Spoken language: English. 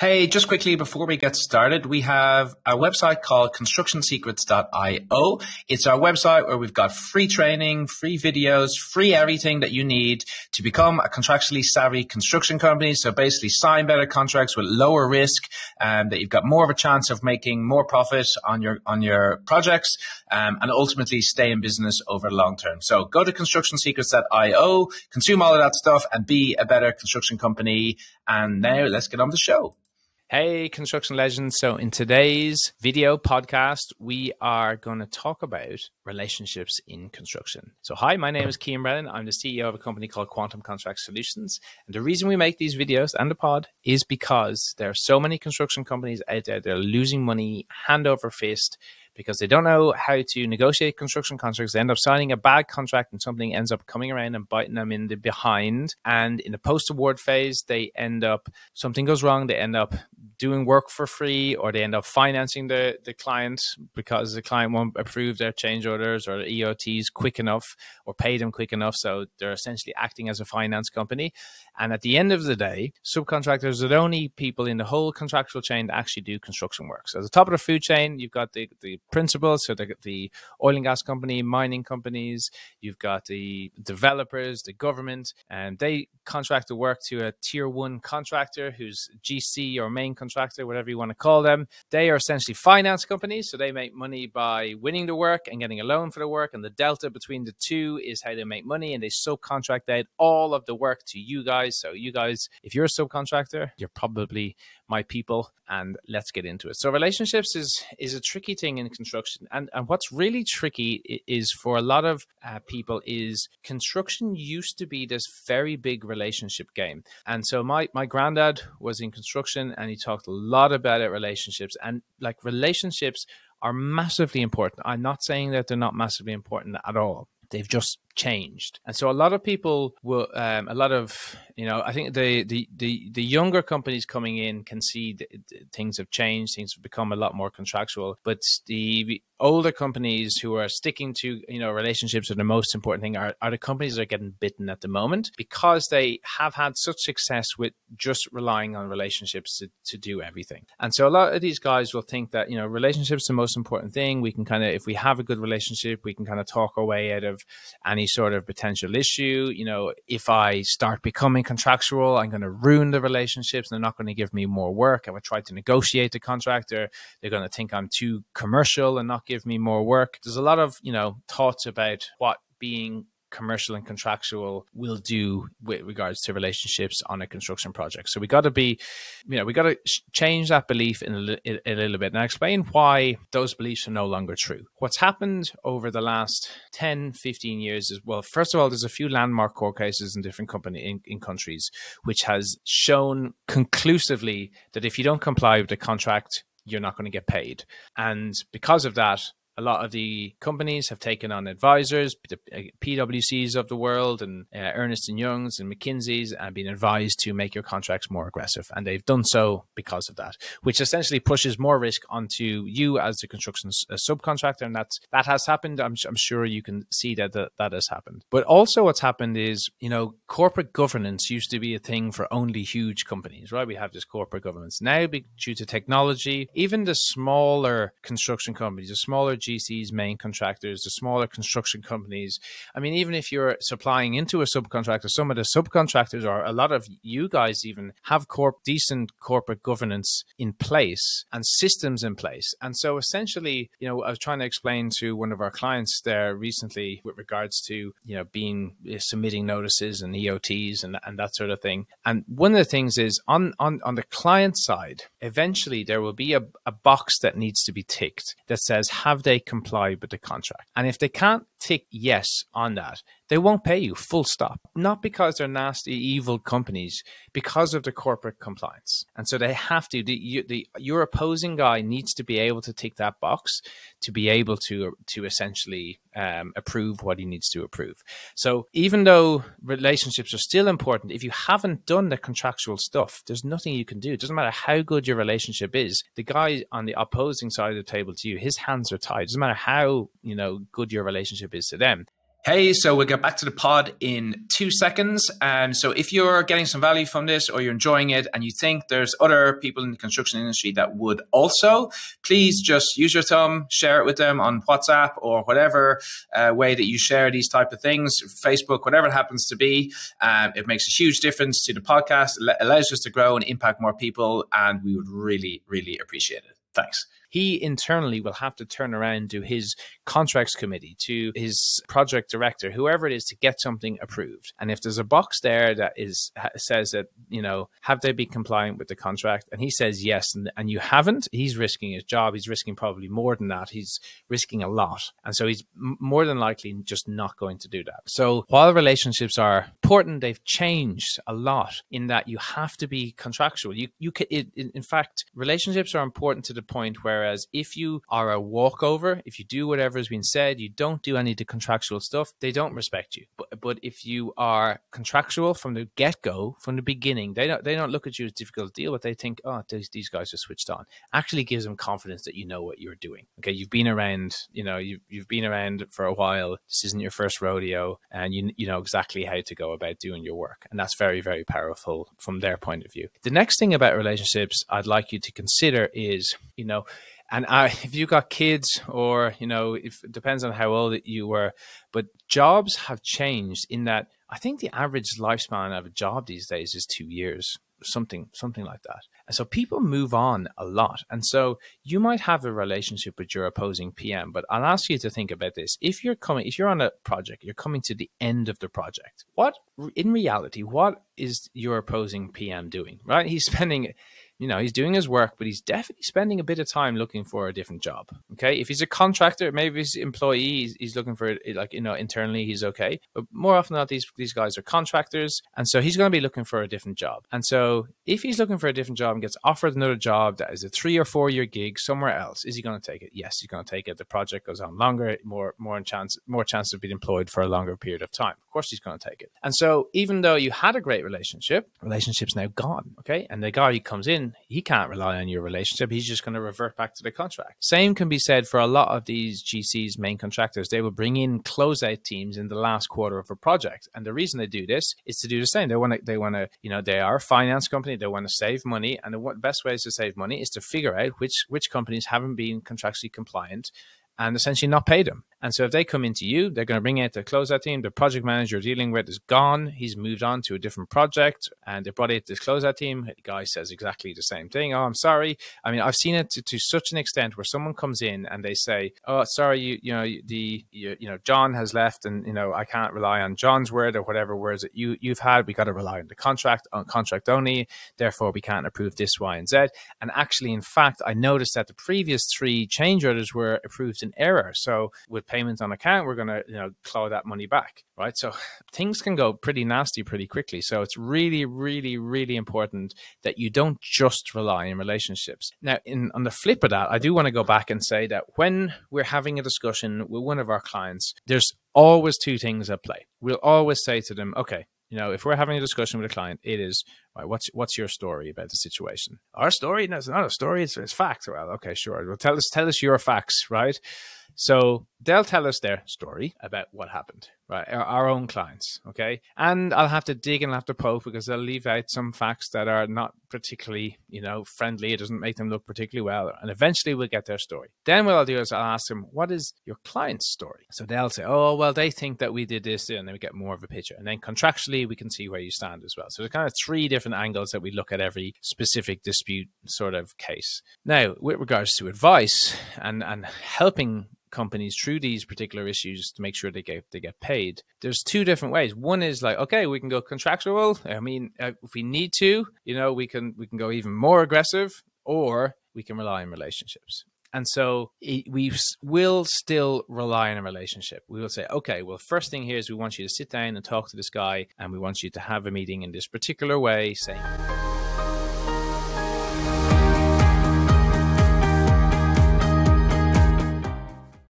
Hey, just quickly before we get started, we have a website called constructionsecrets.io. It's our website where we've got free training, free videos, free everything that you need to become a contractually savvy construction company. So basically sign better contracts with lower risk and um, that you've got more of a chance of making more profit on your, on your projects, um, and ultimately stay in business over long term. So go to constructionsecrets.io, consume all of that stuff and be a better construction company. And now let's get on the show. Hey, construction legends. So, in today's video podcast, we are going to talk about relationships in construction. So, hi, my name is Kean Brennan. I'm the CEO of a company called Quantum Contract Solutions. And the reason we make these videos and the pod is because there are so many construction companies out there that are losing money hand over fist because they don't know how to negotiate construction contracts. They end up signing a bad contract and something ends up coming around and biting them in the behind. And in the post award phase, they end up, something goes wrong, they end up doing work for free or they end up financing the, the client because the client won't approve their change orders or EOTs quick enough or pay them quick enough. So they're essentially acting as a finance company. And at the end of the day, subcontractors are the only people in the whole contractual chain that actually do construction work. So at the top of the food chain, you've got the, the principals, so the, the oil and gas company, mining companies, you've got the developers, the government, and they contract the work to a tier one contractor who's GC or main contractor, whatever you want to call them. They are essentially finance companies, so they make money by winning the work and getting a loan for the work. And the delta between the two is how they make money, and they subcontract out all of the work to you guys guys. So you guys, if you're a subcontractor, you're probably my people and let's get into it. So relationships is is a tricky thing in construction. And and what's really tricky is for a lot of uh, people is construction used to be this very big relationship game. And so my my granddad was in construction and he talked a lot about it relationships and like relationships are massively important. I'm not saying that they're not massively important at all. They've just changed. And so a lot of people will, um, a lot of, you know, I think the, the, the, the younger companies coming in can see things have changed, things have become a lot more contractual. But the older companies who are sticking to, you know, relationships are the most important thing are, are the companies that are getting bitten at the moment because they have had such success with just relying on relationships to, to do everything. And so a lot of these guys will think that, you know, relationships are the most important thing. We can kind of, if we have a good relationship, we can kind of talk our way out of any sort of potential issue. You know, if I start becoming contractual, I'm going to ruin the relationships. They're not going to give me more work. If I try to negotiate the contractor, they're going to think I'm too commercial and not give me more work. There's a lot of, you know, thoughts about what being commercial and contractual will do with regards to relationships on a construction project. So we got to be, you know, we got to change that belief in a, a, little bit. And explain why those beliefs are no longer true. What's happened over the last 10, 15 years is, well, first of all, there's a few landmark court cases in different company in, in countries, which has shown conclusively that if you don't comply with the contract, you're not going to get paid. And because of that, a lot of the companies have taken on advisors, the uh, PwCs of the world, and uh, Ernst and Youngs and McKinsey's, and been advised to make your contracts more aggressive, and they've done so because of that, which essentially pushes more risk onto you as the construction uh, subcontractor, and that's that has happened. I'm, I'm sure you can see that, that that has happened. But also, what's happened is you know corporate governance used to be a thing for only huge companies, right? We have this corporate governance now, due to technology, even the smaller construction companies, the smaller GCs, main contractors, the smaller construction companies. I mean, even if you're supplying into a subcontractor, some of the subcontractors or a lot of you guys even have corp decent corporate governance in place and systems in place. And so essentially, you know, I was trying to explain to one of our clients there recently with regards to, you know, being uh, submitting notices and EOTs and, and that sort of thing. And one of the things is on on on the client side, eventually there will be a, a box that needs to be ticked that says have they comply with the contract. And if they can't tick yes on that, they won't pay you full stop. Not because they're nasty, evil companies, because of the corporate compliance. And so they have to, the, the, your opposing guy needs to be able to tick that box to be able to, to essentially um, approve what he needs to approve. So even though relationships are still important, if you haven't done the contractual stuff, there's nothing you can do. It doesn't matter how good your relationship is. The guy on the opposing side of the table to you, his hands are tied. It doesn't matter how, you know, good your relationship is to them Hey, so we'll get back to the pod in two seconds. And so if you're getting some value from this or you're enjoying it and you think there's other people in the construction industry that would also, please just use your thumb, share it with them on WhatsApp or whatever uh, way that you share these type of things, Facebook, whatever it happens to be. Um, it makes a huge difference to the podcast. It allows us to grow and impact more people. And we would really, really appreciate it. Thanks he internally will have to turn around to his contracts committee, to his project director, whoever it is, to get something approved. And if there's a box there that is says that you know have they been compliant with the contract, and he says yes, and, and you haven't, he's risking his job. He's risking probably more than that. He's risking a lot, and so he's more than likely just not going to do that. So while relationships are important, they've changed a lot in that you have to be contractual. You you can, it, in fact, relationships are important to the point where Whereas if you are a walkover, if you do whatever has been said, you don't do any of the contractual stuff, they don't respect you. But but if you are contractual from the get go, from the beginning, they don't they don't look at you as difficult to deal with. They think, oh, these, these guys are switched on. Actually gives them confidence that you know what you're doing. Okay, you've been around, you know, you've you've been around for a while. This isn't your first rodeo, and you you know exactly how to go about doing your work, and that's very very powerful from their point of view. The next thing about relationships I'd like you to consider is, you know, and I, if you got kids or you know if it depends on how old you were but jobs have changed in that i think the average lifespan of a job these days is two years something something like that. And so people move on a lot. And so you might have a relationship with your opposing pm but i'll ask you to think about this. If you're coming if you're on a project you're coming to the end of the project what in reality what is your opposing pm doing right? He's spending you know, he's doing his work, but he's definitely spending a bit of time looking for a different job. Okay. If he's a contractor, maybe his employee, he's, he's looking for like, you know, internally, he's okay. But more often than not, these, these guys are contractors. And so he's going to be looking for a different job. And so if he's looking for a different job and gets offered another job that is a three or four year gig somewhere else, is he going to take it? Yes, he's going to take it. The project goes on longer, more, more chance, more chance of being employed for a longer period of time. Of course, he's going to take it. And so even though you had a great relationship, relationship's now gone. Okay. And the guy who comes in, he can't rely on your relationship. He's just going to revert back to the contract. Same can be said for a lot of these GCs, main contractors. They will bring in closeout teams in the last quarter of a project, and the reason they do this is to do the same. They want to, they want to, you know, they are a finance company. They want to save money, and the best ways to save money is to figure out which which companies haven't been contractually compliant and essentially not pay them. And so if they come into you, they're going to bring out the closeout team. The project manager you're dealing with is gone. He's moved on to a different project and they brought out this closeout team. The guy says exactly the same thing. Oh, I'm sorry. I mean, I've seen it to, to such an extent where someone comes in and they say, Oh, sorry, you, you know, the, you, you know, John has left and, you know, I can't rely on John's word or whatever words that you, you've had. We got to rely on the contract, on contract only. Therefore, we can't approve this, Y, and Z. And actually, in fact, I noticed that the previous three change orders were approved in error. So with payments on account, we're going to you know claw that money back right? So things can go pretty nasty pretty quickly. So it's really really really important that you don't just rely on relationships. Now in on the flip of that i do want to go back and say that when we're having a discussion with one of our clients there's always two things at play. We'll always say to them okay you know, if we're having a discussion with a client, it is right. What's what's your story about the situation? Our story? No, it's not a story. It's, it's facts. Well, okay, sure. Well, tell us tell us your facts, right? So they'll tell us their story about what happened, right? Our, our, own clients, okay? And I'll have to dig and I'll have to poke because they'll leave out some facts that are not particularly, you know, friendly. It doesn't make them look particularly well. And eventually we'll get their story. Then what I'll do is I'll ask them, what is your client's story? So they'll say, oh, well, they think that we did this, and then we get more of a picture. And then contractually, we can see where you stand as well. So there's kind of three different angles that we look at every specific dispute sort of case. Now, with regards to advice and, and helping companies through these particular issues to make sure they get they get paid. There's two different ways. One is like, okay, we can go contractual. I mean, uh, if we need to, you know, we can we can go even more aggressive, or we can rely on relationships. And so we will still rely on a relationship. We will say, okay, well, first thing here is we want you to sit down and talk to this guy, and we want you to have a meeting in this particular way, saying.